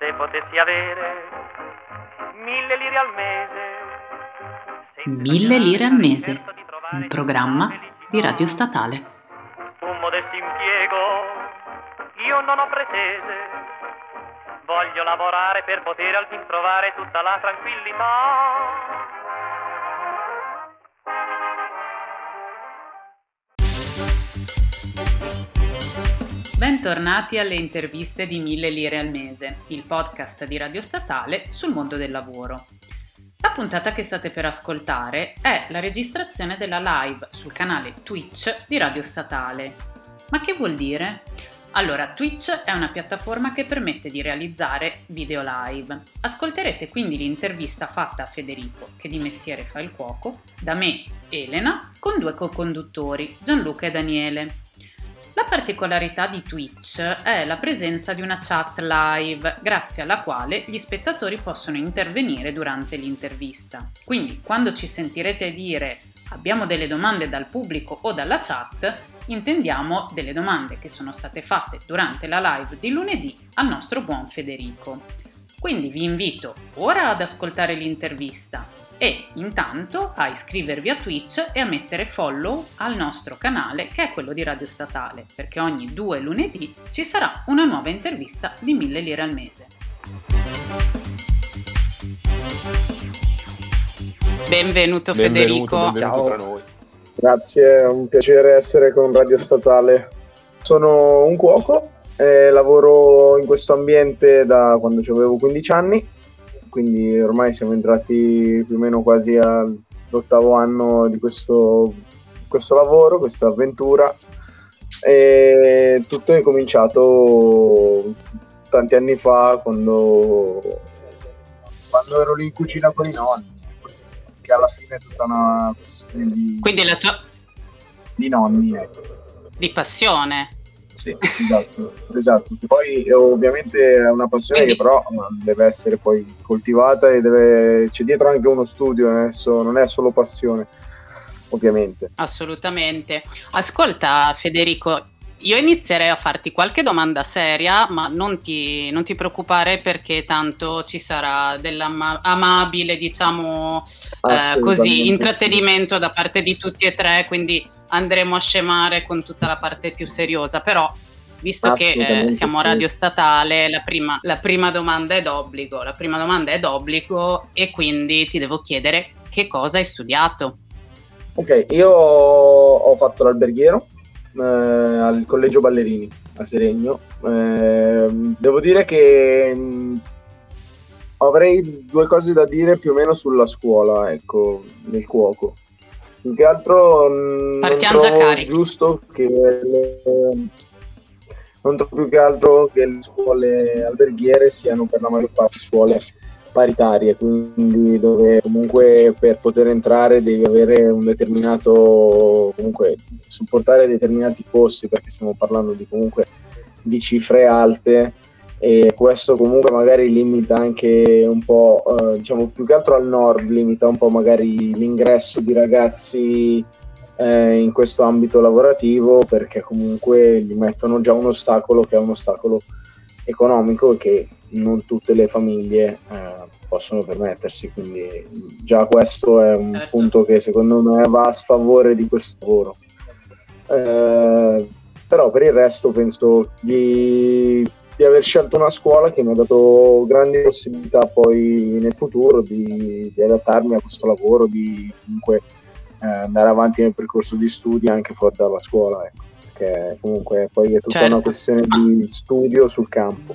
Se potessi avere mille lire al mese. Mille lire al mese, un programma di Radio Statale. Un modesto impiego, io non ho pretese. Voglio lavorare per poter al fin trovare tutta la tranquillità. Bentornati alle interviste di Mille lire al mese, il podcast di Radio Statale sul mondo del lavoro. La puntata che state per ascoltare è la registrazione della live sul canale Twitch di Radio Statale. Ma che vuol dire? Allora, Twitch è una piattaforma che permette di realizzare video live. Ascolterete quindi l'intervista fatta a Federico, che di mestiere fa il cuoco, da me, Elena, con due co-conduttori, Gianluca e Daniele. La particolarità di Twitch è la presenza di una chat live, grazie alla quale gli spettatori possono intervenire durante l'intervista. Quindi, quando ci sentirete dire abbiamo delle domande dal pubblico o dalla chat, intendiamo delle domande che sono state fatte durante la live di lunedì al nostro buon Federico. Quindi vi invito ora ad ascoltare l'intervista e intanto a iscrivervi a Twitch e a mettere follow al nostro canale che è quello di Radio Statale, perché ogni due lunedì ci sarà una nuova intervista di 1000 lire al mese. Benvenuto, Benvenuto, Federico. benvenuto Ciao. tra noi. Grazie, è un piacere essere con Radio Statale. Sono un cuoco e lavoro in questo ambiente da quando avevo 15 anni, quindi ormai siamo entrati più o meno quasi all'ottavo anno di questo, questo lavoro, questa avventura. E tutto è cominciato tanti anni fa quando, quando ero lì in cucina con i nonni, che alla fine è tutta una questione di, Quindi la tua di nonni. ecco. di passione. Sì, esatto, esatto. Poi ovviamente è una passione che però deve essere poi coltivata e deve... c'è dietro anche uno studio, non è, so- non è solo passione, ovviamente. Assolutamente. Ascolta, Federico, io inizierei a farti qualche domanda seria, ma non ti, non ti preoccupare perché tanto ci sarà dell'amabile, diciamo, eh, così, sì. intrattenimento da parte di tutti e tre, quindi andremo a scemare con tutta la parte più seriosa, però visto che eh, siamo sì. radio statale, la prima, la prima domanda è d'obbligo, la prima domanda è d'obbligo e quindi ti devo chiedere che cosa hai studiato. Ok, io ho fatto l'alberghiero eh, al Collegio Ballerini a Seregno. Eh, devo dire che mh, avrei due cose da dire più o meno sulla scuola, ecco, nel cuoco. Più che altro mh, non Partiamo già trovo giusto che le- non trovo più che altro che le scuole alberghiere siano per la maggior parte scuole paritarie, quindi dove comunque per poter entrare devi avere un determinato, comunque supportare determinati costi, perché stiamo parlando di comunque di cifre alte e questo comunque magari limita anche un po', eh, diciamo più che altro al nord, limita un po' magari l'ingresso di ragazzi eh, in questo ambito lavorativo perché comunque gli mettono già un ostacolo che è un ostacolo economico che non tutte le famiglie eh, possono permettersi, quindi già questo è un Certo. punto che secondo me va a sfavore di questo lavoro. Eh, però per il resto penso di, di aver scelto una scuola che mi ha dato grandi possibilità poi nel futuro di, di adattarmi a questo lavoro, di comunque eh, andare avanti nel percorso di studi anche fuori dalla scuola, ecco, perché comunque poi è tutta Certo. una questione di studio sul campo.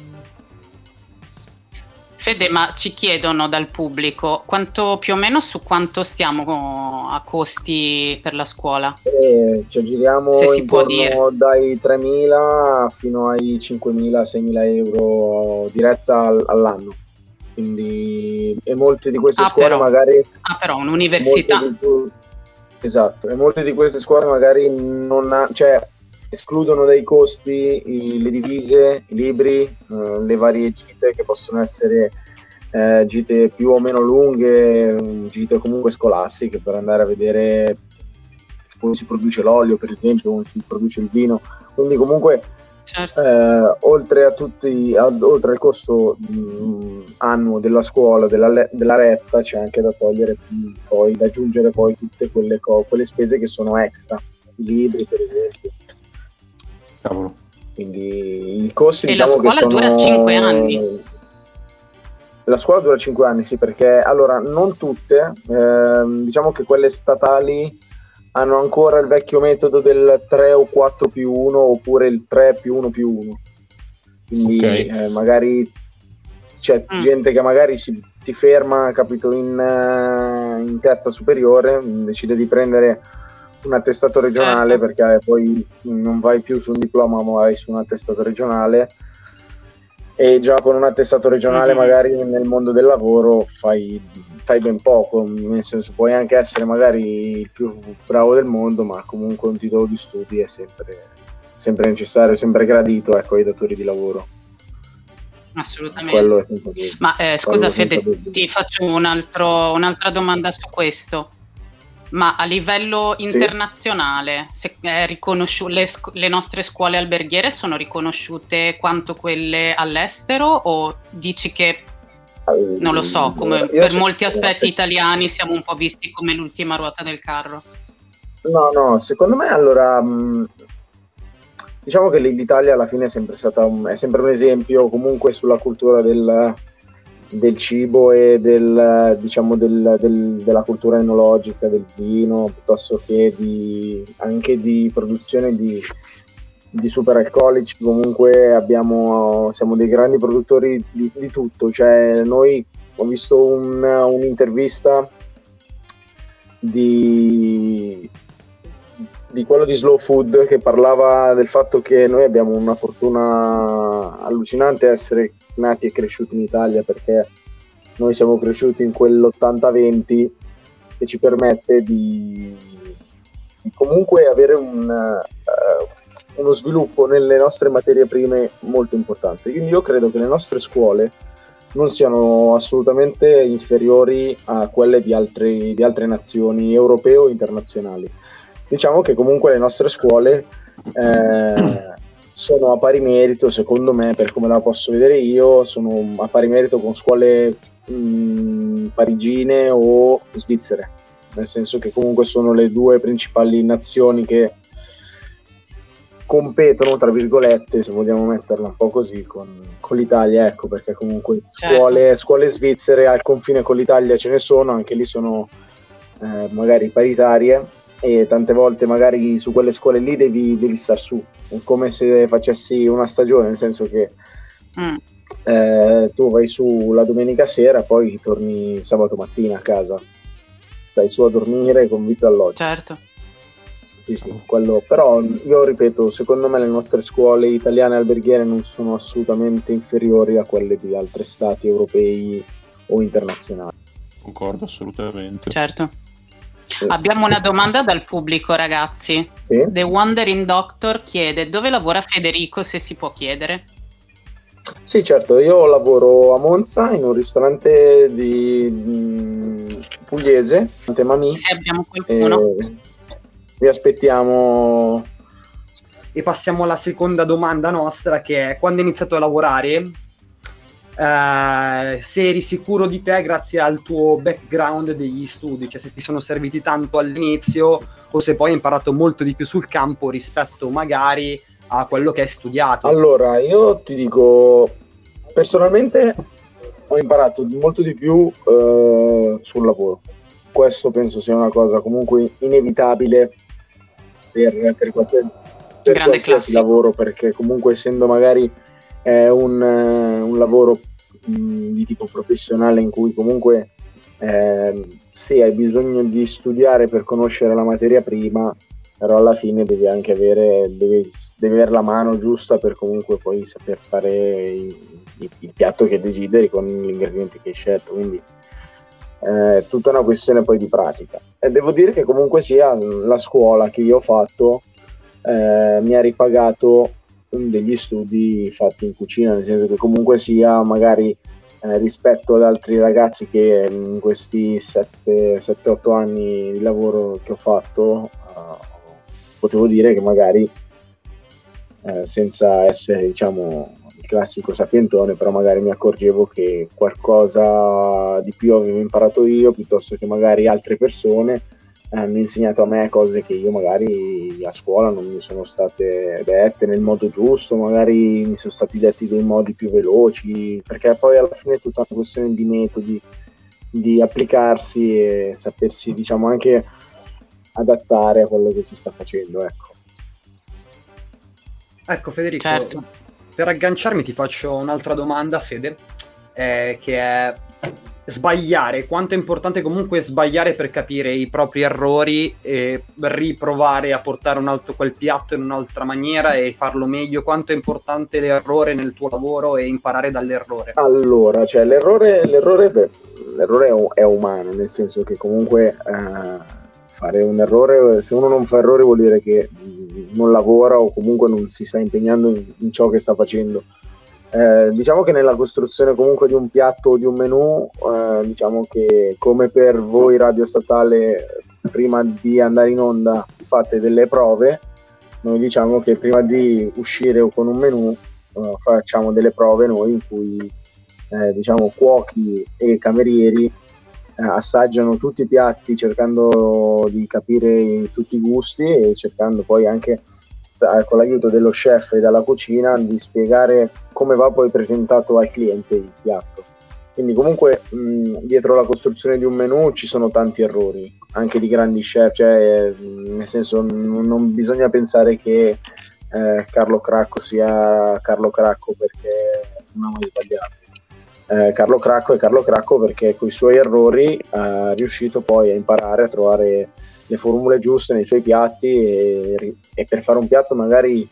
Fede, ma ci chiedono dal pubblico quanto più o meno su quanto stiamo a costi per la scuola? E ci aggiriamo Se si può dai 3.000 fino ai 5.000-6.000 euro diretta al- all'anno. Quindi, e molte di queste Ah, scuole però. magari Ah, però un'università. Molte di, esatto, e molte di queste scuole magari non ha- cioè, escludono dai costi i- le divise, i libri, eh, le varie gite che possono essere eh, gite più o meno lunghe, mm, gite comunque scolastiche per andare a vedere come si produce l'olio, per esempio, come si produce il vino. Quindi comunque certo. eh, oltre a tutti, ad, oltre al costo mh, annuo della scuola, della, della, retta, c'è anche da togliere poi, da aggiungere poi tutte quelle, co- quelle spese che sono extra, i libri per esempio. Cavolo. Quindi i costi e diciamo la scuola dura 5 anni. La scuola dura 5 anni, sì, perché allora non tutte, ehm, diciamo che quelle statali hanno ancora il vecchio metodo del 3 o 4 più 1 oppure il 3 più 1 più 1. Quindi okay. eh, magari c'è mm. gente che magari si, ti ferma, capito, in, uh, in, terza superiore, decide di prendere un attestato regionale certo. perché poi non vai più su un diploma ma vai su un attestato regionale e già con un attestato regionale mm-hmm. magari nel mondo del lavoro fai, fai, ben poco, nel senso puoi anche essere magari il più bravo del mondo, ma comunque un titolo di studi è sempre, sempre necessario, sempre gradito ecco, ai datori di lavoro. Assolutamente. Ma eh, scusa Fede, ti faccio un altro, un'altra domanda su questo. Ma a livello internazionale, sì. riconosciu- le, sc- le, nostre scuole alberghiere sono riconosciute quanto quelle all'estero o dici che, non lo so, come per molti aspetti italiani siamo un po' visti come l'ultima ruota del carro? No, no, secondo me allora, diciamo che l'Italia alla fine è sempre stata un, è sempre un esempio comunque sulla cultura del del cibo e del, diciamo del, del, della cultura enologica del vino piuttosto che di, anche di produzione di, di superalcolici comunque abbiamo, siamo dei grandi produttori di, di tutto. Cioè noi ho visto un, un'intervista di, di quello di Slow Food che parlava del fatto che noi abbiamo una fortuna allucinante essere nati e cresciuti in Italia perché noi siamo cresciuti in quell'80-20 che ci permette di, di comunque avere un, uh, uno sviluppo nelle nostre materie prime molto importante. Quindi io credo che le nostre scuole non siano assolutamente inferiori a quelle di, altri, di altre nazioni europee o internazionali. Diciamo che comunque le nostre scuole eh, sono a pari merito, secondo me, per come la posso vedere io, sono a pari merito con scuole mh, mm, parigine o svizzere, nel senso che comunque sono le due principali nazioni che competono, tra virgolette, se vogliamo metterla un po' così, con, con l'Italia, ecco, perché comunque certo. scuole, scuole, svizzere al confine con l'Italia ce ne sono, anche lì sono eh, magari paritarie e tante volte magari su quelle scuole lì devi, devi star su, è come se facessi una stagione, nel senso che mm. eh, tu vai su la domenica sera, poi torni sabato mattina a casa, stai su a dormire con vitto alloggio. Certo. Sì, sì, quello, però io ripeto, secondo me le nostre scuole italiane alberghiere non sono assolutamente inferiori a quelle di altri stati europei o internazionali. Concordo assolutamente. Certo. Abbiamo una domanda dal pubblico, ragazzi. Sì? The Wandering Doctor chiede dove lavora Federico, se si può chiedere. Sì, certo, io lavoro a Monza in un ristorante di mm, pugliese, Mami. Se abbiamo qualcuno. Vi aspettiamo. E passiamo alla seconda domanda nostra che è quando hai iniziato a lavorare Uh, se eri sicuro di te grazie al tuo background degli studi, cioè se ti sono serviti tanto all'inizio o se poi hai imparato molto di più sul campo rispetto magari a quello che hai studiato. Allora, io ti dico, personalmente ho imparato molto di più uh, sul lavoro. Questo penso sia una cosa comunque inevitabile per, per qualsiasi, per qualsiasi lavoro, perché comunque essendo magari è un, eh, un lavoro mh, di tipo professionale in cui comunque eh, sì, hai bisogno di studiare per conoscere la materia prima, però alla fine devi anche avere, devi, devi avere la mano giusta per comunque poi saper fare il, il, il piatto che desideri con gli ingredienti che hai scelto. Quindi è eh, tutta una questione poi di pratica. E devo dire che comunque sia la scuola che io ho fatto eh, mi ha ripagato degli studi fatti in cucina, nel senso che comunque sia magari eh, rispetto ad altri ragazzi che in questi 7-8 anni di lavoro che ho fatto eh, potevo dire che magari eh, senza essere diciamo il classico sapientone, però magari mi accorgevo che qualcosa di più avevo imparato io piuttosto che magari altre persone hanno insegnato a me cose che io magari a scuola non mi sono state dette nel modo giusto, magari mi sono stati detti dei modi più veloci, perché poi alla fine è tutta una questione di metodi, di applicarsi e sapersi diciamo anche adattare a quello che si sta facendo. Ecco, ecco Federico, Certo. per agganciarmi ti faccio un'altra domanda, Fede, eh, che è sbagliare, quanto è importante comunque sbagliare per capire i propri errori e riprovare a portare un altro, quel piatto in un'altra maniera e farlo meglio, quanto è importante l'errore nel tuo lavoro e imparare dall'errore. Allora, cioè, l'errore, l'errore, beh, l'errore è, è umano, nel senso che comunque eh, fare un errore, se uno non fa errori vuol dire che mh, non lavora o comunque non si sta impegnando in, in ciò che sta facendo. Eh, diciamo che nella costruzione comunque di un piatto o di un menù, eh, diciamo che come per voi Radio Statale, prima di andare in onda fate delle prove, noi diciamo che prima di uscire con un menù eh, facciamo delle prove noi in cui eh, diciamo cuochi e camerieri eh, assaggiano tutti i piatti cercando di capire tutti i gusti e cercando poi anche eh, con l'aiuto dello chef e dalla cucina di spiegare come va poi presentato al cliente il piatto. Quindi comunque mh, dietro la costruzione di un menù ci sono tanti errori, anche di grandi chef, cioè nel senso n- non bisogna pensare che eh, Carlo Cracco sia Carlo Cracco perché non ha mai sbagliato. Eh, Carlo Cracco è Carlo Cracco perché con i suoi errori è riuscito poi a imparare a trovare le formule giuste nei suoi piatti e, e per fare un piatto magari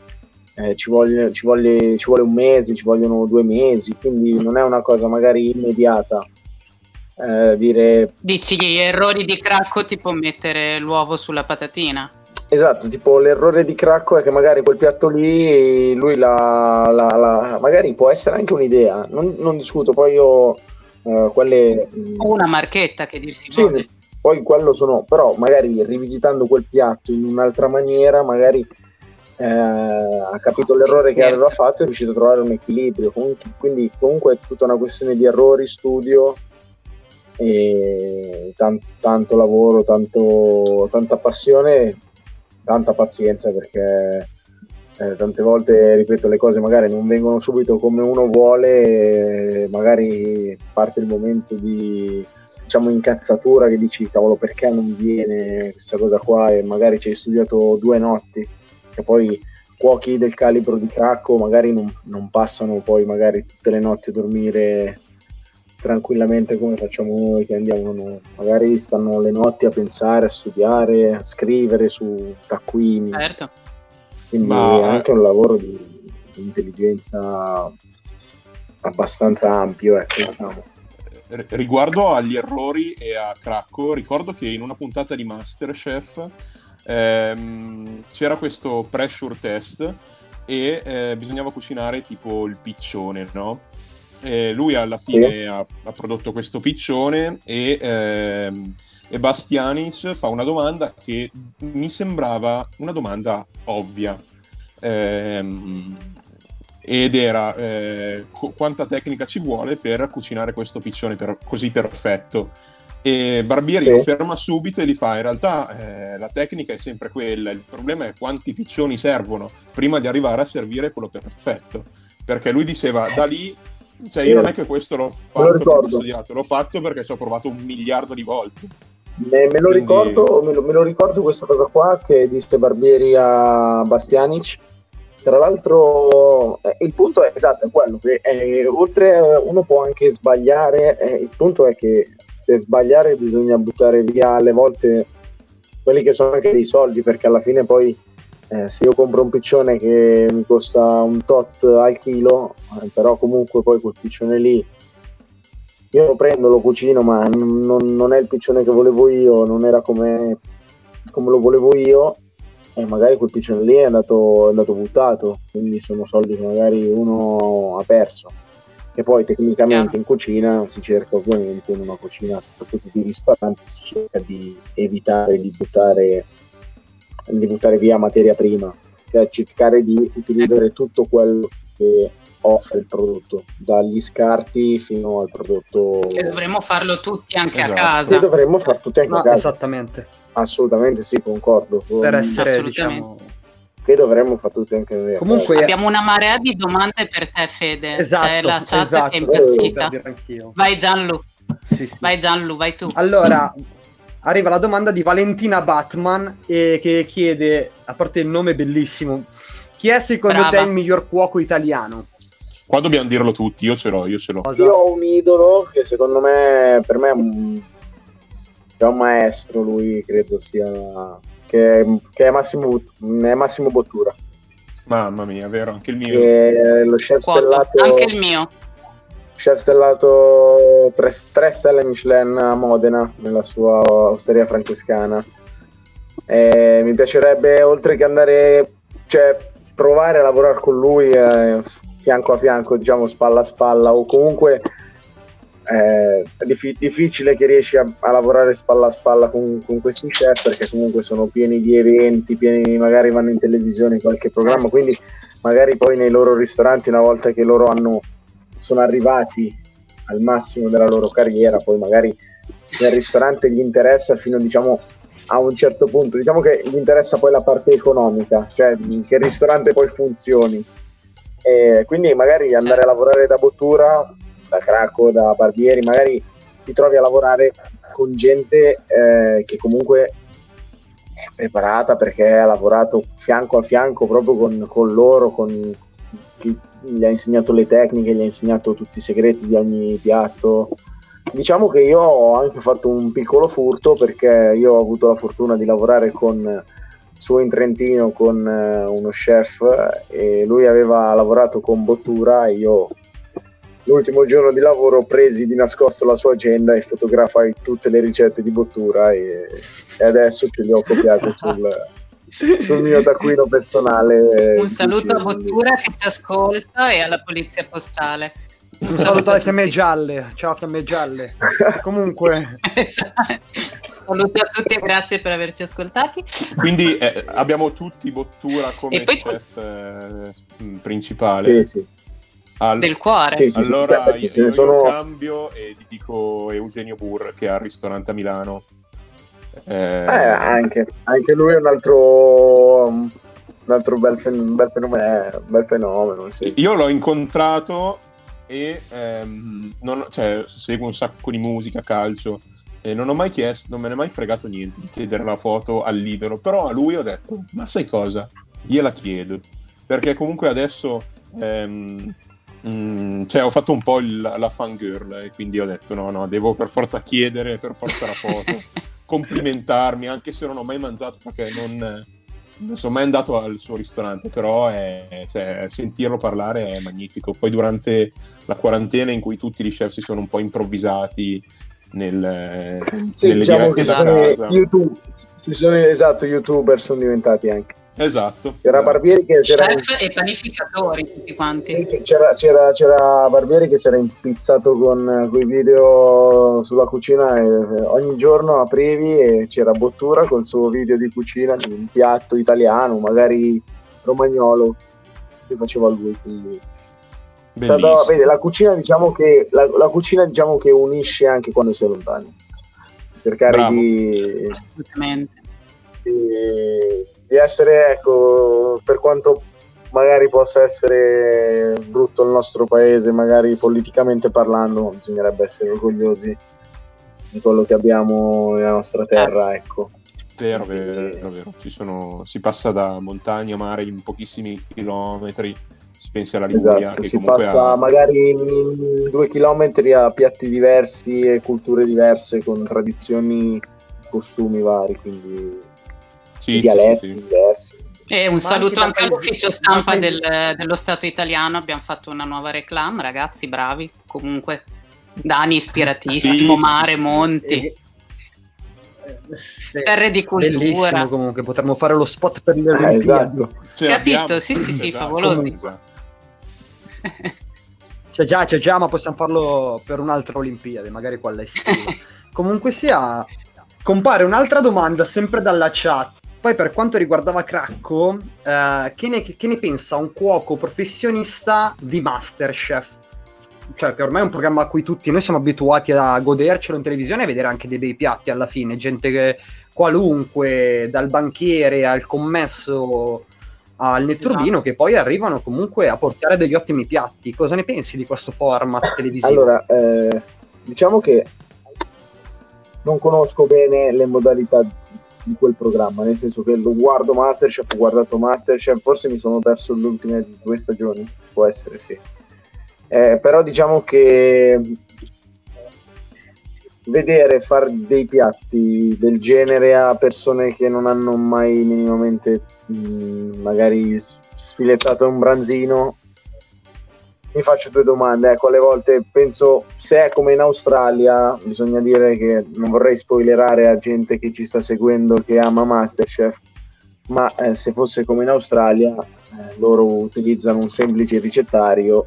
eh, ci, vuole, ci, vuole, ci vuole un mese, ci vogliono due mesi, quindi non è una cosa magari immediata. Eh, dire Dici gli errori di Cracco tipo mettere l'uovo sulla patatina. Esatto, tipo l'errore di Cracco è che magari quel piatto lì, lui la, la- la- magari può essere anche un'idea, non, non discuto, poi io eh, quelle... O una marchetta che dir si sì, vuole. Poi quello sono, però magari rivisitando quel piatto in un'altra maniera, magari eh, ha capito l'errore che Certo. aveva fatto e è riuscito a trovare un equilibrio. Quindi comunque è tutta una questione di errori, studio e tanto, tanto lavoro, tanto, tanta passione, tanta pazienza perché eh, tante volte, ripeto, le cose magari non vengono subito come uno vuole, magari parte il momento di diciamo incazzatura che dici cavolo perché non viene questa cosa qua e magari ci hai studiato due notti e poi cuochi del calibro di Cracco magari non, non passano poi magari tutte le notti a dormire tranquillamente come facciamo noi che andiamo noi. magari stanno le notti a pensare, a studiare, a scrivere su taccuini Certo. quindi Ma- è anche un lavoro di, di intelligenza abbastanza ampio ecco, diciamo. Riguardo agli errori e a Cracco, ricordo che in una puntata di Masterchef ehm, c'era questo pressure test e eh, bisognava cucinare tipo il piccione, no? E lui alla fine ha, ha prodotto questo piccione e, ehm, e Bastianic fa una domanda che mi sembrava una domanda ovvia. Ehm, ed era eh, qu- quanta tecnica ci vuole per cucinare questo piccione per- così perfetto. E Barbieri Sì. lo ferma subito e gli fa: In realtà eh, la tecnica è sempre quella, il problema è quanti piccioni servono prima di arrivare a servire quello perfetto. Perché lui diceva: Da lì, cioè, io non è che questo l'ho fatto perché ricordo. ho studiato, l'ho fatto perché ci ho provato un miliardo di volte. Me, me lo Quindi- ricordo, me, lo, me lo ricordo questa cosa qua che disse Barbieri a Bastianic. Tra l'altro, eh, il punto è esatto, è quello che eh, oltre eh, uno può anche sbagliare, eh, il punto è che per sbagliare bisogna buttare via alle volte quelli che sono anche dei soldi, perché alla fine poi eh, se io compro un piccione che mi costa un tot al chilo, eh, però comunque poi quel piccione lì io lo prendo, lo cucino, ma non, non- è il piccione che volevo io, non era come, come lo volevo io, e magari quel piccione lì è andato, è andato buttato, quindi sono soldi che magari uno ha perso. E poi tecnicamente in cucina si cerca ovviamente, in una cucina soprattutto di risparmio, si cerca di evitare di buttare, di buttare via materia prima. cioè cercare di utilizzare tutto quello che offre il prodotto, dagli scarti fino al prodotto. Che dovremmo farlo tutti anche Esatto. a Che casa. dovremmo fare tutti anche No, a casa. esattamente. Assolutamente sì, concordo. Per essere, Assolutamente. diciamo... Che dovremmo fare tutti anche noi. Comunque-. Abbiamo una marea di domande per te, Fede. Esatto, C'è la chat esatto. che è impazzita. Per dire anch'io. Vai Gianlu, Sì, sì. vai Gianlu, vai tu. Allora, arriva la domanda di Valentina Batman e che chiede, a parte il nome bellissimo, chi è secondo Brava. te il miglior cuoco italiano? Qua dobbiamo dirlo tutti, io ce l'ho, io ce l'ho. Io ho un idolo che secondo me, per me è un, è un maestro, lui credo sia... che, che è, Massimo, è Massimo Bottura, Mamma mia, vero, anche il mio. che lo chef stellato, Anche il mio. chef stellato 3, stelle Michelin a Modena, nella sua osteria francescana. E mi piacerebbe, oltre che andare, cioè provare a lavorare con lui eh, fianco a fianco, diciamo spalla a spalla, o comunque è diffi- difficile che riesci a, a lavorare spalla a spalla con, con questi chef perché comunque sono pieni di eventi, pieni, magari vanno in televisione in qualche programma, quindi magari poi nei loro ristoranti una volta che loro hanno, sono arrivati al massimo della loro carriera, poi magari nel ristorante gli interessa fino diciamo a un certo punto, diciamo che gli interessa poi la parte economica, cioè che il ristorante poi funzioni. E quindi magari andare a lavorare da Bottura, da Cracco, da Barbieri, magari ti trovi a lavorare con gente eh, che comunque è preparata perché ha lavorato fianco a fianco proprio con, con loro, con chi gli ha insegnato le tecniche, gli ha insegnato tutti i segreti di ogni piatto. Diciamo che io ho anche fatto un piccolo furto perché io ho avuto la fortuna di lavorare con su in Trentino con eh, uno chef e lui aveva lavorato con Bottura e io l'ultimo giorno di lavoro presi di nascosto la sua agenda e fotografai tutte le ricette di Bottura e, e adesso ce le ho copiate sul, sul mio taccuino personale. Un saluto a Bottura che ci ascolta e alla polizia postale. Un saluto alle a fiamme gialle. Ciao fiamme gialle. Comunque. Saluti a tutti e grazie per averci ascoltati. Quindi eh, abbiamo tutti Bottura come E poi- chef eh, principale. Sì, sì. Al- Del cuore. Sì, sì, sì, allora cioè, perché io, io sono- cambio e ti dico Eugenio Burr che ha il ristorante a Milano. Eh, Eh, anche, anche lui è un altro, un altro bel, fen- bel fenomeno, bel fenomeno sì. Io l'ho incontrato e ehm, non- cioè, seguo un sacco di musica, calcio e non ho mai chiesto, non me ne è mai fregato niente di chiedere la foto all'idolo, però a lui ho detto, ma sai cosa? Gliela chiedo, perché comunque adesso ehm, mm, cioè, ho fatto un po' il- la fangirl e quindi ho detto no, no, devo per forza chiedere per forza la foto, complimentarmi, anche se non ho mai mangiato perché non non sono mai andato al suo ristorante, però è- cioè, sentirlo parlare è magnifico. Poi durante la quarantena in cui tutti gli chef si sono un po' improvvisati nel, Sì, nelle diciamo che da sono casa. YouTube, si sono, esatto, youtuber sono diventati anche. Esatto. C'era Barbieri che c'era, Chef e panificatori tutti quanti. c'era, c'era, c'era Barbieri che si era impizzato con quei video sulla cucina e ogni giorno aprivi e c'era Bottura col suo video di cucina di un piatto italiano, magari romagnolo che faceva lui, quindi è stato- Bellissimo. vedi, la cucina diciamo che la, la cucina diciamo che unisce anche quando sei lontano cercare Bravo. di, Assolutamente. di, di essere ecco per quanto magari possa essere brutto il nostro paese magari politicamente parlando bisognerebbe essere orgogliosi di quello che abbiamo nella nostra terra ecco Vero, vero, vero. Ci sono- si passa da montagna a mare in pochissimi chilometri. Si pensa alla Liguria, esatto che si passa ha- magari in due chilometri a piatti diversi e culture diverse con tradizioni costumi vari quindi sì, dialetti sì, sì. diversi E un Ma saluto anche anche all'ufficio stampa del- dello Stato italiano. Abbiamo fatto una nuova reclama, ragazzi, bravi. Comunque, Dani ispiratissimo, Sì, mare, sì, sì. monti, terre di cultura. bellissimo comunque, potremmo fare lo spot per le Eh, esatto Ce Capito? l'abbiamo. Sì, sì, sì, Esatto, favolosi. esatto. C'è già, c'è già, ma possiamo farlo per un'altra Olimpiade, magari quella estiva. Comunque sia, compare un'altra domanda sempre dalla chat poi per quanto riguardava Cracco, eh, che, ne, che ne pensa un cuoco professionista di Masterchef? Cioè, che ormai è un programma a cui tutti noi siamo abituati a godercelo in televisione e vedere anche dei bei piatti alla fine, gente che qualunque, dal banchiere al commesso al netturbino, esatto. che poi arrivano comunque a portare degli ottimi piatti. Cosa ne pensi di questo format televisivo? Allora, eh, diciamo che non conosco bene le modalità di quel programma, nel senso che lo guardo Masterchef, ho guardato Masterchef, forse mi sono perso le ultime due stagioni, può essere sì. Eh, però diciamo che vedere fare dei piatti del genere a persone che non hanno mai minimamente mh, magari sfilettato un branzino mi faccio due domande. Ecco, alle volte penso se è come in Australia, bisogna dire che non vorrei spoilerare a gente che ci sta seguendo che ama Masterchef, ma eh, se fosse come in Australia, eh, loro utilizzano un semplice ricettario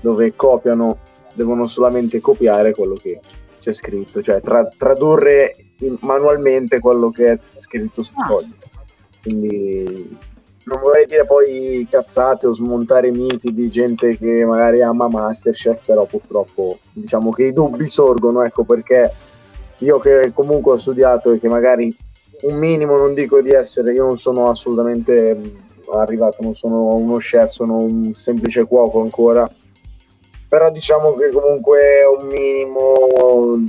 dove copiano, devono solamente copiare quello che c'è scritto, cioè tra- tradurre manualmente quello che è scritto sul ah. foglio. Quindi non vorrei dire poi cazzate o smontare miti di gente che magari ama Masterchef, però purtroppo diciamo che i dubbi sorgono, ecco perché io che comunque ho studiato e che magari un minimo non dico di essere, io non sono assolutamente arrivato, non sono uno chef, sono un semplice cuoco ancora, però diciamo che comunque un minimo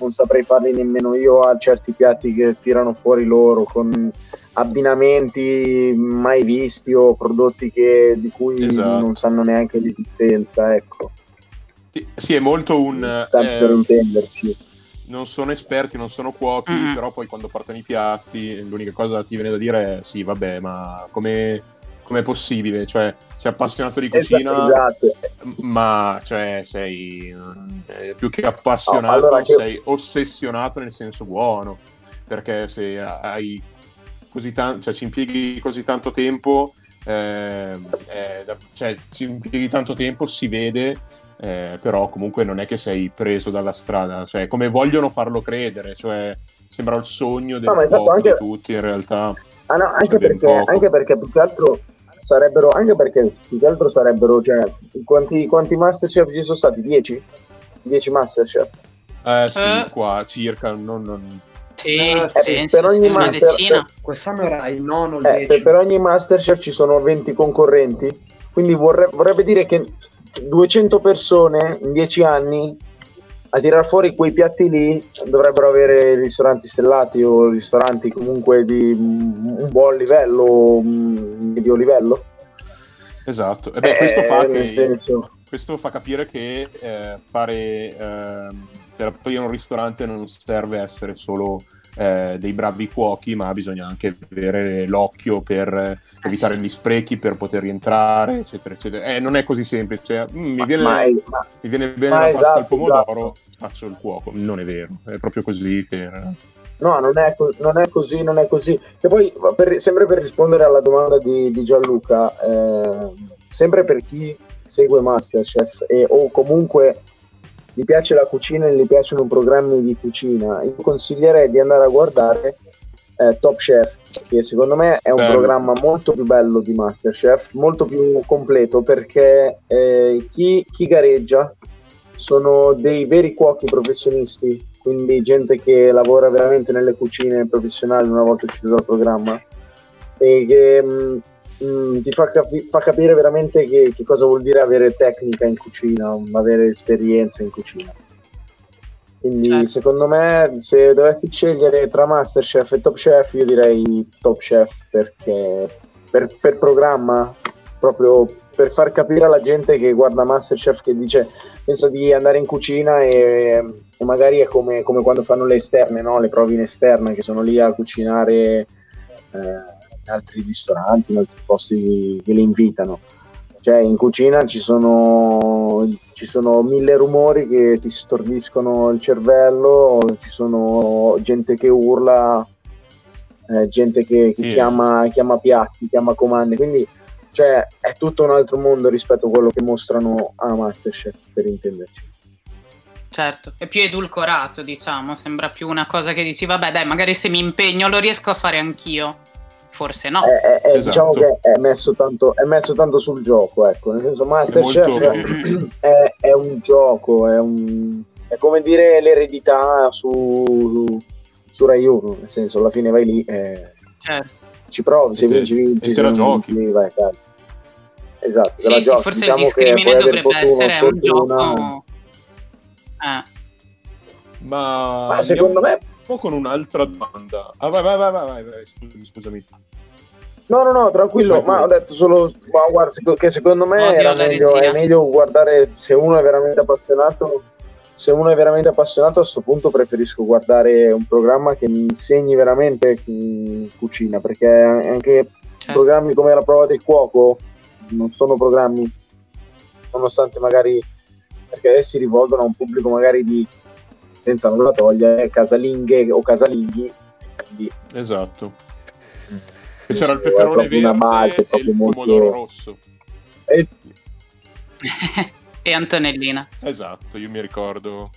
non saprei farli nemmeno io a certi piatti che tirano fuori loro con abbinamenti mai visti o prodotti che, di cui esatto. non sanno neanche l'esistenza, ecco. Sì, è molto un... Tanto eh, per intenderci. Non sono esperti, non sono cuochi, mm. però poi quando partono i piatti l'unica cosa che ti viene da dire è sì, vabbè, ma come com'è possibile? Cioè, sei appassionato di cucina, esatto, ma cioè, sei eh, più che appassionato, no, allora sei che... ossessionato nel senso buono, perché se hai così tanto, cioè ci impieghi così tanto tempo, eh, eh, cioè ci impieghi tanto tempo, si vede, eh, però comunque non è che sei preso dalla strada, cioè come vogliono farlo credere, cioè sembra il sogno del no, esatto, anche... di tutti in realtà. Ah, no, anche, perché, anche perché più che altro sarebbero, anche perché più che altro sarebbero, cioè, quanti, quanti Masterchef ci sono stati? 10? 10 Masterchef? Eh sì, eh. qua circa, non, non, sì, eh, sì, per ogni sì, master, per, quest'anno era il nono. Eh, per, per, ogni Masterchef ci sono 20 concorrenti, quindi vorrebbe, vorrebbe dire che 200 persone in 10 anni a tirar fuori quei piatti lì dovrebbero avere ristoranti stellati o ristoranti comunque di un buon livello, medio livello. Esatto, e beh, questo, eh, fa che, questo, fa capire che eh, fare eh, per aprire un ristorante non serve essere solo eh, dei bravi cuochi, ma bisogna anche avere l'occhio per eh, evitare gli sprechi, per poter rientrare, eccetera, eccetera. Eh, non è così semplice. Cioè, mm, mi, viene, ma, ma, mi, viene, bene la pasta esatto, al pomodoro, esatto. faccio il cuoco. Non è vero, è proprio così per... No, non è, non è, così, non è così. E poi, per, sempre per rispondere alla domanda di, di Gianluca, eh, sempre per chi segue Masterchef e, o comunque gli piace la cucina e gli piacciono programmi di cucina, io consiglierei di andare a guardare eh, Top Chef, che secondo me è un bello. programma molto più bello di Masterchef, molto più completo perché eh, chi, chi gareggia sono dei veri cuochi professionisti, quindi gente che lavora veramente nelle cucine professionali una volta uscito dal programma e che mh, mm, mh, mm, ti fa, capi- fa, capire veramente che, che, cosa vuol dire avere tecnica in cucina, avere esperienza in cucina. Quindi certo. secondo me se dovessi scegliere tra Masterchef e Top Chef io direi Top Chef perché per, per programma, proprio per far capire alla gente che guarda Masterchef che dice pensa di andare in cucina e, e magari è come, come, quando fanno le esterne, no? le prove in esterna che sono lì a cucinare. Eh, altri ristoranti, in altri posti che li invitano. Cioè in cucina ci sono, ci sono mille rumori che ti stordiscono il cervello, ci sono gente che urla, eh, gente che, che sì. chiama, chiama piatti, chiama comande, quindi cioè, è tutto un altro mondo rispetto a quello che mostrano a Masterchef, per intenderci. certo, è più edulcorato, diciamo, sembra più una cosa che dici, vabbè dai, magari se mi impegno lo riesco a fare anch'io. Forse no. È, è- è- Esatto. Diciamo che è messo, tanto, è messo tanto sul gioco, ecco, nel senso Masterchef molto- è, è un gioco, è, un- è come dire l'eredità su, su Rai 1, nel senso alla fine vai lì e Certo. ci provi, se vinci, vinci, e te la giochi. vinci, vai casa. Esatto, Sì, sì, giochi. forse Diciamo il discrimine dovrebbe fortuna essere un sfortuna. gioco... Eh. Ma, Ma secondo me con un'altra domanda. Ah, vai, vai, vai, vai, vai, vai, scusami, scusami. No, no, no, tranquillo, ma ho detto solo, ma guarda, che secondo me la meglio, è meglio guardare, se uno è veramente appassionato, se uno è veramente appassionato a questo punto preferisco guardare un programma che mi insegni veramente cucina, perché anche Certo. programmi come la prova del cuoco non sono programmi, nonostante magari, perché si rivolgono a un pubblico magari di, senza nulla togliere, casalinghe o casalinghi, quindi Esatto. sì, E c'era il sì, è peperone verde base, e il molto- pomodoro rosso. E- e Antonellina. Esatto, io mi ricordo.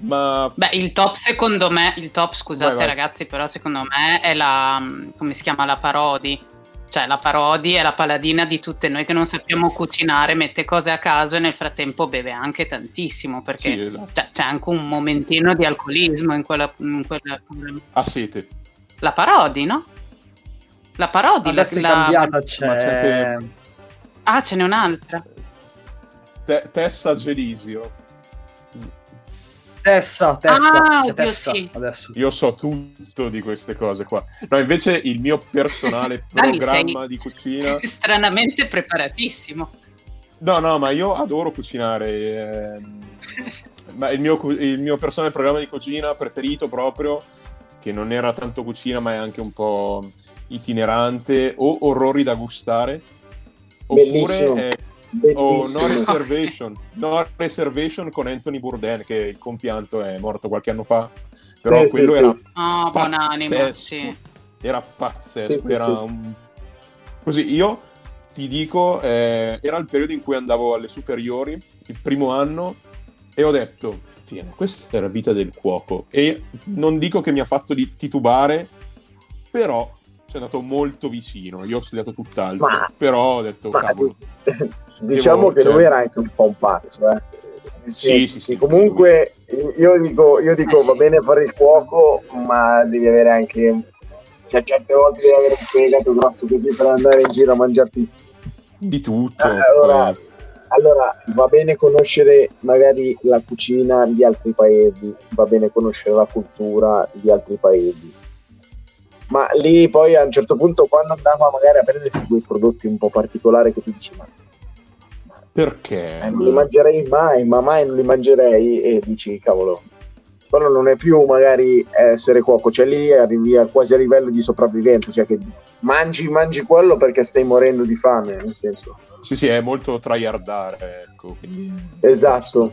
Ma Beh, il top secondo me, il top scusate Vai, vai. ragazzi, però secondo me è la, mm, come si chiama, la parodi. Cioè la parodi è la paladina di tutte noi che non sappiamo cucinare, mette cose a caso e nel frattempo beve anche tantissimo perché sì, esatto. cioè, c'è anche un momentino di alcolismo in quella... in quella- a sete. la parodi, no? La parodi, la, Adesso la- cambiata, c'è... Ma c'è Ah, ce n'è un'altra. Te- Tessa Gelisio. Tessa, Tessa, Ah, c'è oddio, Tessa sì. adesso. Io so tutto di queste cose qua. No, invece il mio personale programma di cucina. Stranamente preparatissimo. No, no, ma io adoro cucinare. ehm, ma il mio, il mio personale programma di cucina preferito proprio, che non era tanto cucina, ma è anche un po' itinerante, o orrori da gustare. Oppure Bellissimo. eh, o Bellissimo. No Reservation. No Reservation con Anthony Bourdain, che il compianto è morto qualche anno fa. Però Sì, quello sì, era sì. Oh, buon animo, pazzesco. sì. Era pazzesco. Sì, sì, era un... Così io ti dico, eh, era il periodo in cui andavo alle superiori, il primo anno, e ho detto, "Fieno, questa è la vita del cuoco. E non dico che mi ha fatto di titubare, però ci è andato molto vicino. Io ho studiato tutt'altro, Ma- però ho detto, Ma- cavolo. diciamo Devo- che cioè- lui era anche un po' un pazzo, eh. Sì, sì, che sì, comunque io dico, io dico Eh, va sì. bene fare il cuoco, ma devi avere anche cioè certe volte devi avere un fegato grosso così per andare in giro a mangiarti. Di tutto. Ah, allora, eh. allora va bene conoscere magari la cucina di altri paesi, va bene conoscere la cultura di altri paesi. Ma lì poi a un certo punto quando andavo magari a prendersi quei prodotti un po' particolari che tu dici ma Perché? eh, non li mangerei mai, ma mai non li mangerei e dici cavolo. Quello non è più magari essere cuoco, cioè lì arrivi a quasi a livello di sopravvivenza, cioè che mangi, mangi quello perché stai morendo di fame, nel senso. Sì, sì, è molto tryhardare, ecco. quindi- Esatto.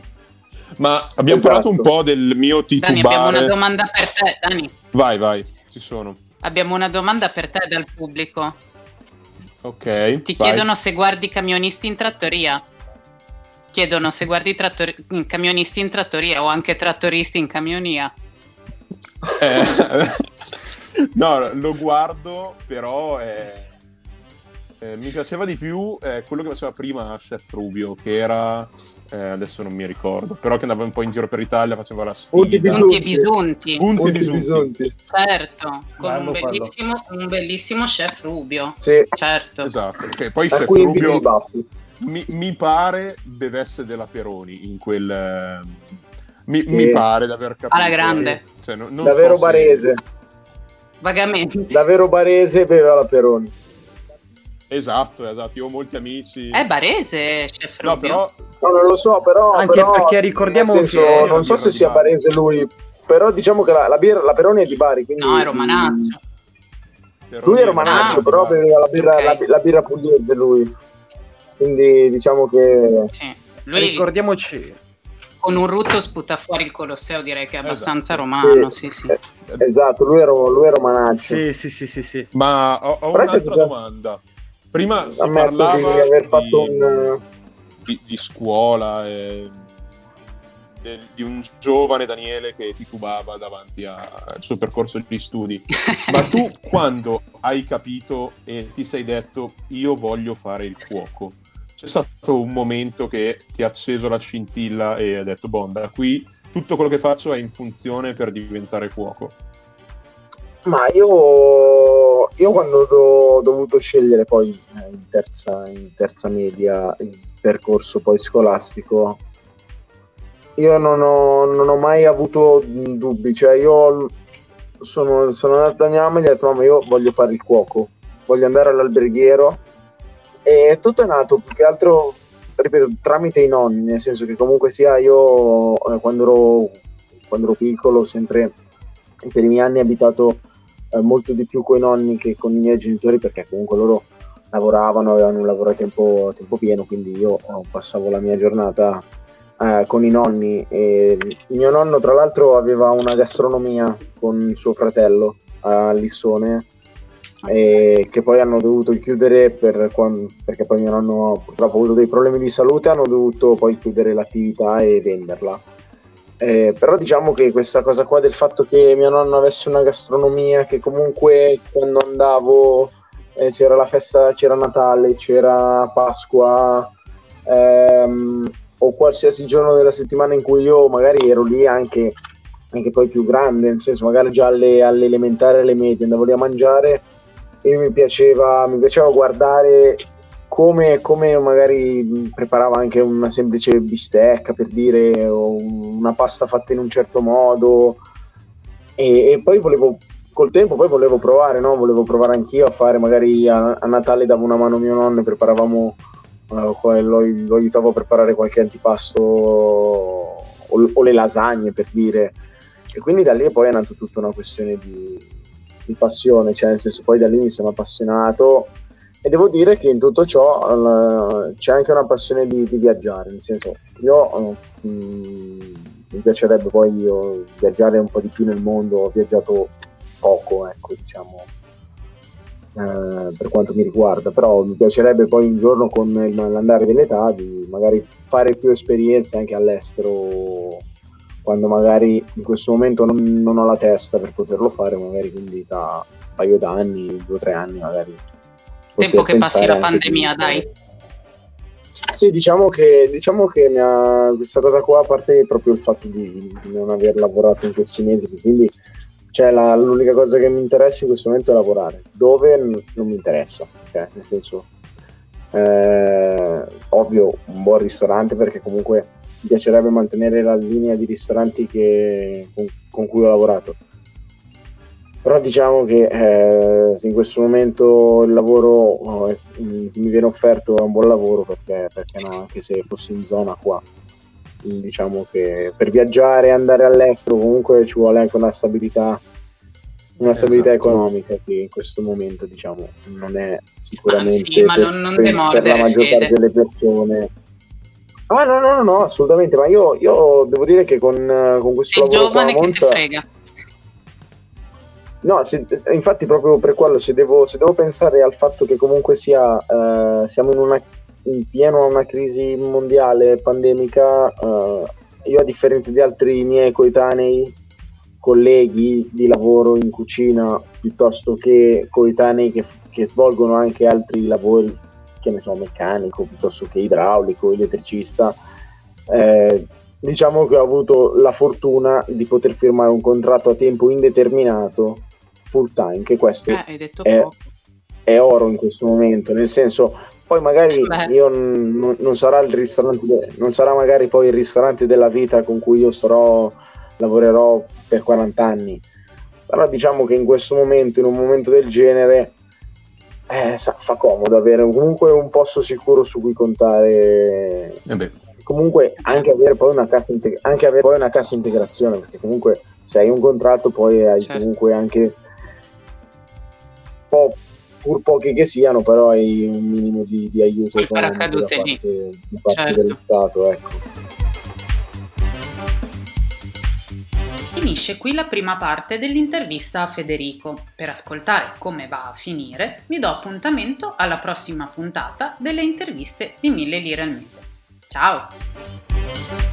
Ma abbiamo Esatto. parlato un po' del mio Dani, abbiamo una titubare. domanda per te, Dani. Vai, vai, ci sono. Abbiamo una domanda per te dal pubblico. Ok. Ti vai. chiedono se guardi camionisti in trattoria. Chiedono se guardi trattori- camionisti in trattoria o anche trattoristi in camionia. Eh, no, lo guardo, però eh, eh, mi piaceva di più eh, quello che faceva prima Chef Rubio, che era, eh, adesso non mi ricordo, però che andava un po' in giro per l'Italia, faceva la sfida. Punti e Bisunti. Punti Punti bisunti. bisunti. Certo, con Bello un bellissimo, un bellissimo chef Rubio. Sì, Certo. Esatto, che poi a Chef Rubio mi, mi pare bevesse della Peroni in quel... eh, mi, Sì. mi pare di aver capito. Alla grande. Cioè, no- non Davvero so se- barese, Vagamente. davvero barese beveva la Peroni. Esatto, esatto. Io ho molti amici. È barese, chef No, però No, non lo so, però. Anche però, perché ricordiamo senso, che- non so se sia barese lui, però diciamo che la, la, birra, la Peroni è di Bari. Quindi, No, è romanaccio. Lui è romanaccio, Ah, però beveva la birra, ok. la, la birra pugliese lui. Quindi diciamo che. Sì. Lui Ricordiamoci, con un rutto sputa fuori il Colosseo, direi che è abbastanza Esatto. romano. Sì, sì. Eh, Esatto, lui è, ro- lui è romanaccio. sì, sì, sì, sì, sì. Ma ho, ho un'altra domanda. Prima si Ammetto parlava di aver fatto di, un- di- di scuola. e- del, di un giovane Daniele che titubava davanti al suo percorso di studi. Ma tu quando hai capito e ti sei detto io voglio fare il cuoco? C'è stato un momento che ti ha acceso la scintilla e hai detto, boh, da qui tutto quello che faccio è in funzione per diventare cuoco? Ma io, io quando ho dovuto scegliere poi eh, in terza, in terza media il percorso poi scolastico, io non ho, non ho mai avuto dubbi, cioè io sono, sono andato da mia mamma e gli ho detto mamma io voglio fare il cuoco, voglio andare all'alberghiero. E tutto è nato più che altro, ripeto, tramite i nonni, nel senso che comunque sia io eh, quando, ero, quando ero piccolo sempre per i miei anni abitato eh, molto di più con i nonni che con i miei genitori perché comunque loro lavoravano, avevano un lavoro a tempo, a tempo pieno, quindi io passavo la mia giornata eh, con i nonni. E mio nonno, tra l'altro, aveva una gastronomia con suo fratello a Lissone. Che poi hanno dovuto chiudere per, perché poi mio nonno purtroppo ha avuto dei problemi di salute hanno dovuto poi chiudere l'attività e venderla eh, però diciamo che questa cosa qua del fatto che mio nonno avesse una gastronomia che comunque quando andavo eh, c'era la festa, c'era Natale, c'era Pasqua ehm, o qualsiasi giorno della settimana in cui io magari ero lì anche, anche poi più grande, nel senso magari già alle, alle elementari, alle medie, andavo lì a mangiare e mi piaceva, mi piaceva guardare come, come, magari preparava anche una semplice bistecca per dire, o una pasta fatta in un certo modo. E, e poi volevo col tempo poi volevo provare, no? volevo provare anch'io a fare magari a, a Natale davo una mano a mio nonno e preparavamo uh, lo, lo, aiutavo a preparare qualche antipasto o, o, le lasagne per dire. E quindi da lì poi è nata tutta una questione di, di passione cioè nel senso poi da lì mi sono appassionato e devo dire che in tutto ciò uh, c'è anche una passione di, di, viaggiare, nel senso io uh, mh, mi piacerebbe poi io viaggiare un po' di più nel mondo, ho viaggiato poco, ecco, diciamo, per quanto mi riguarda, però mi piacerebbe poi un giorno con l'andare dell'età di magari fare più esperienze anche all'estero quando magari in questo momento non, non ho la testa per poterlo fare, magari quindi tra un paio d'anni, due o tre anni magari tempo che passi la pandemia, di... dai. Sì, diciamo che, diciamo che ha, questa cosa qua, a parte proprio il fatto di, di non aver lavorato in questi mesi, quindi cioè, la, l'unica cosa che mi interessa in questo momento è lavorare. Dove non mi interessa, cioè, nel senso, eh, ovvio, un buon ristorante perché comunque mi piacerebbe mantenere la linea di ristoranti che, con, con cui ho lavorato però diciamo che eh, se in questo momento il lavoro è, mi viene offerto è un buon lavoro perché, perché no, anche se fossi in zona qua diciamo che per viaggiare e andare all'estero comunque ci vuole anche una stabilità una stabilità esatto. economica che in questo momento diciamo non è sicuramente ah, sì, ma non, non per, per la maggior parte delle persone. Ah no no no, no assolutamente ma io, io, devo dire che con, con questo Sei lavoro giovane che Monza, ti frega No, se, infatti proprio per quello, se devo, se devo, pensare al fatto che comunque sia, eh, siamo in, una, in pieno a una crisi mondiale pandemica, eh, io a differenza di altri miei coetanei, colleghi di lavoro in cucina, piuttosto che coetanei che, che svolgono anche altri lavori, che ne so, meccanico, piuttosto che idraulico, elettricista, eh, diciamo che ho avuto la fortuna di poter firmare un contratto a tempo indeterminato full time, che questo eh, è, è, oro in questo momento, nel senso poi magari eh io n- non sarà il ristorante, de- non sarà magari poi il ristorante della vita con cui io starò, lavorerò per 40 anni, però diciamo che in questo momento, in un momento del genere, eh, sa, fa comodo avere comunque un posto sicuro su cui contare. Eh comunque anche avere poi una cassa, integ- anche avere poi una cassa integrazione, perché comunque se hai un contratto poi hai certo. comunque anche po', pur pochi che siano, però hai un minimo di, di aiuto economico da parte, da parte certo. dello Stato. Ecco. Finisce qui la prima parte dell'intervista a Federico. Per ascoltare come va a finire, vi do appuntamento alla prossima puntata delle interviste di 1000 lire al mese. Ciao!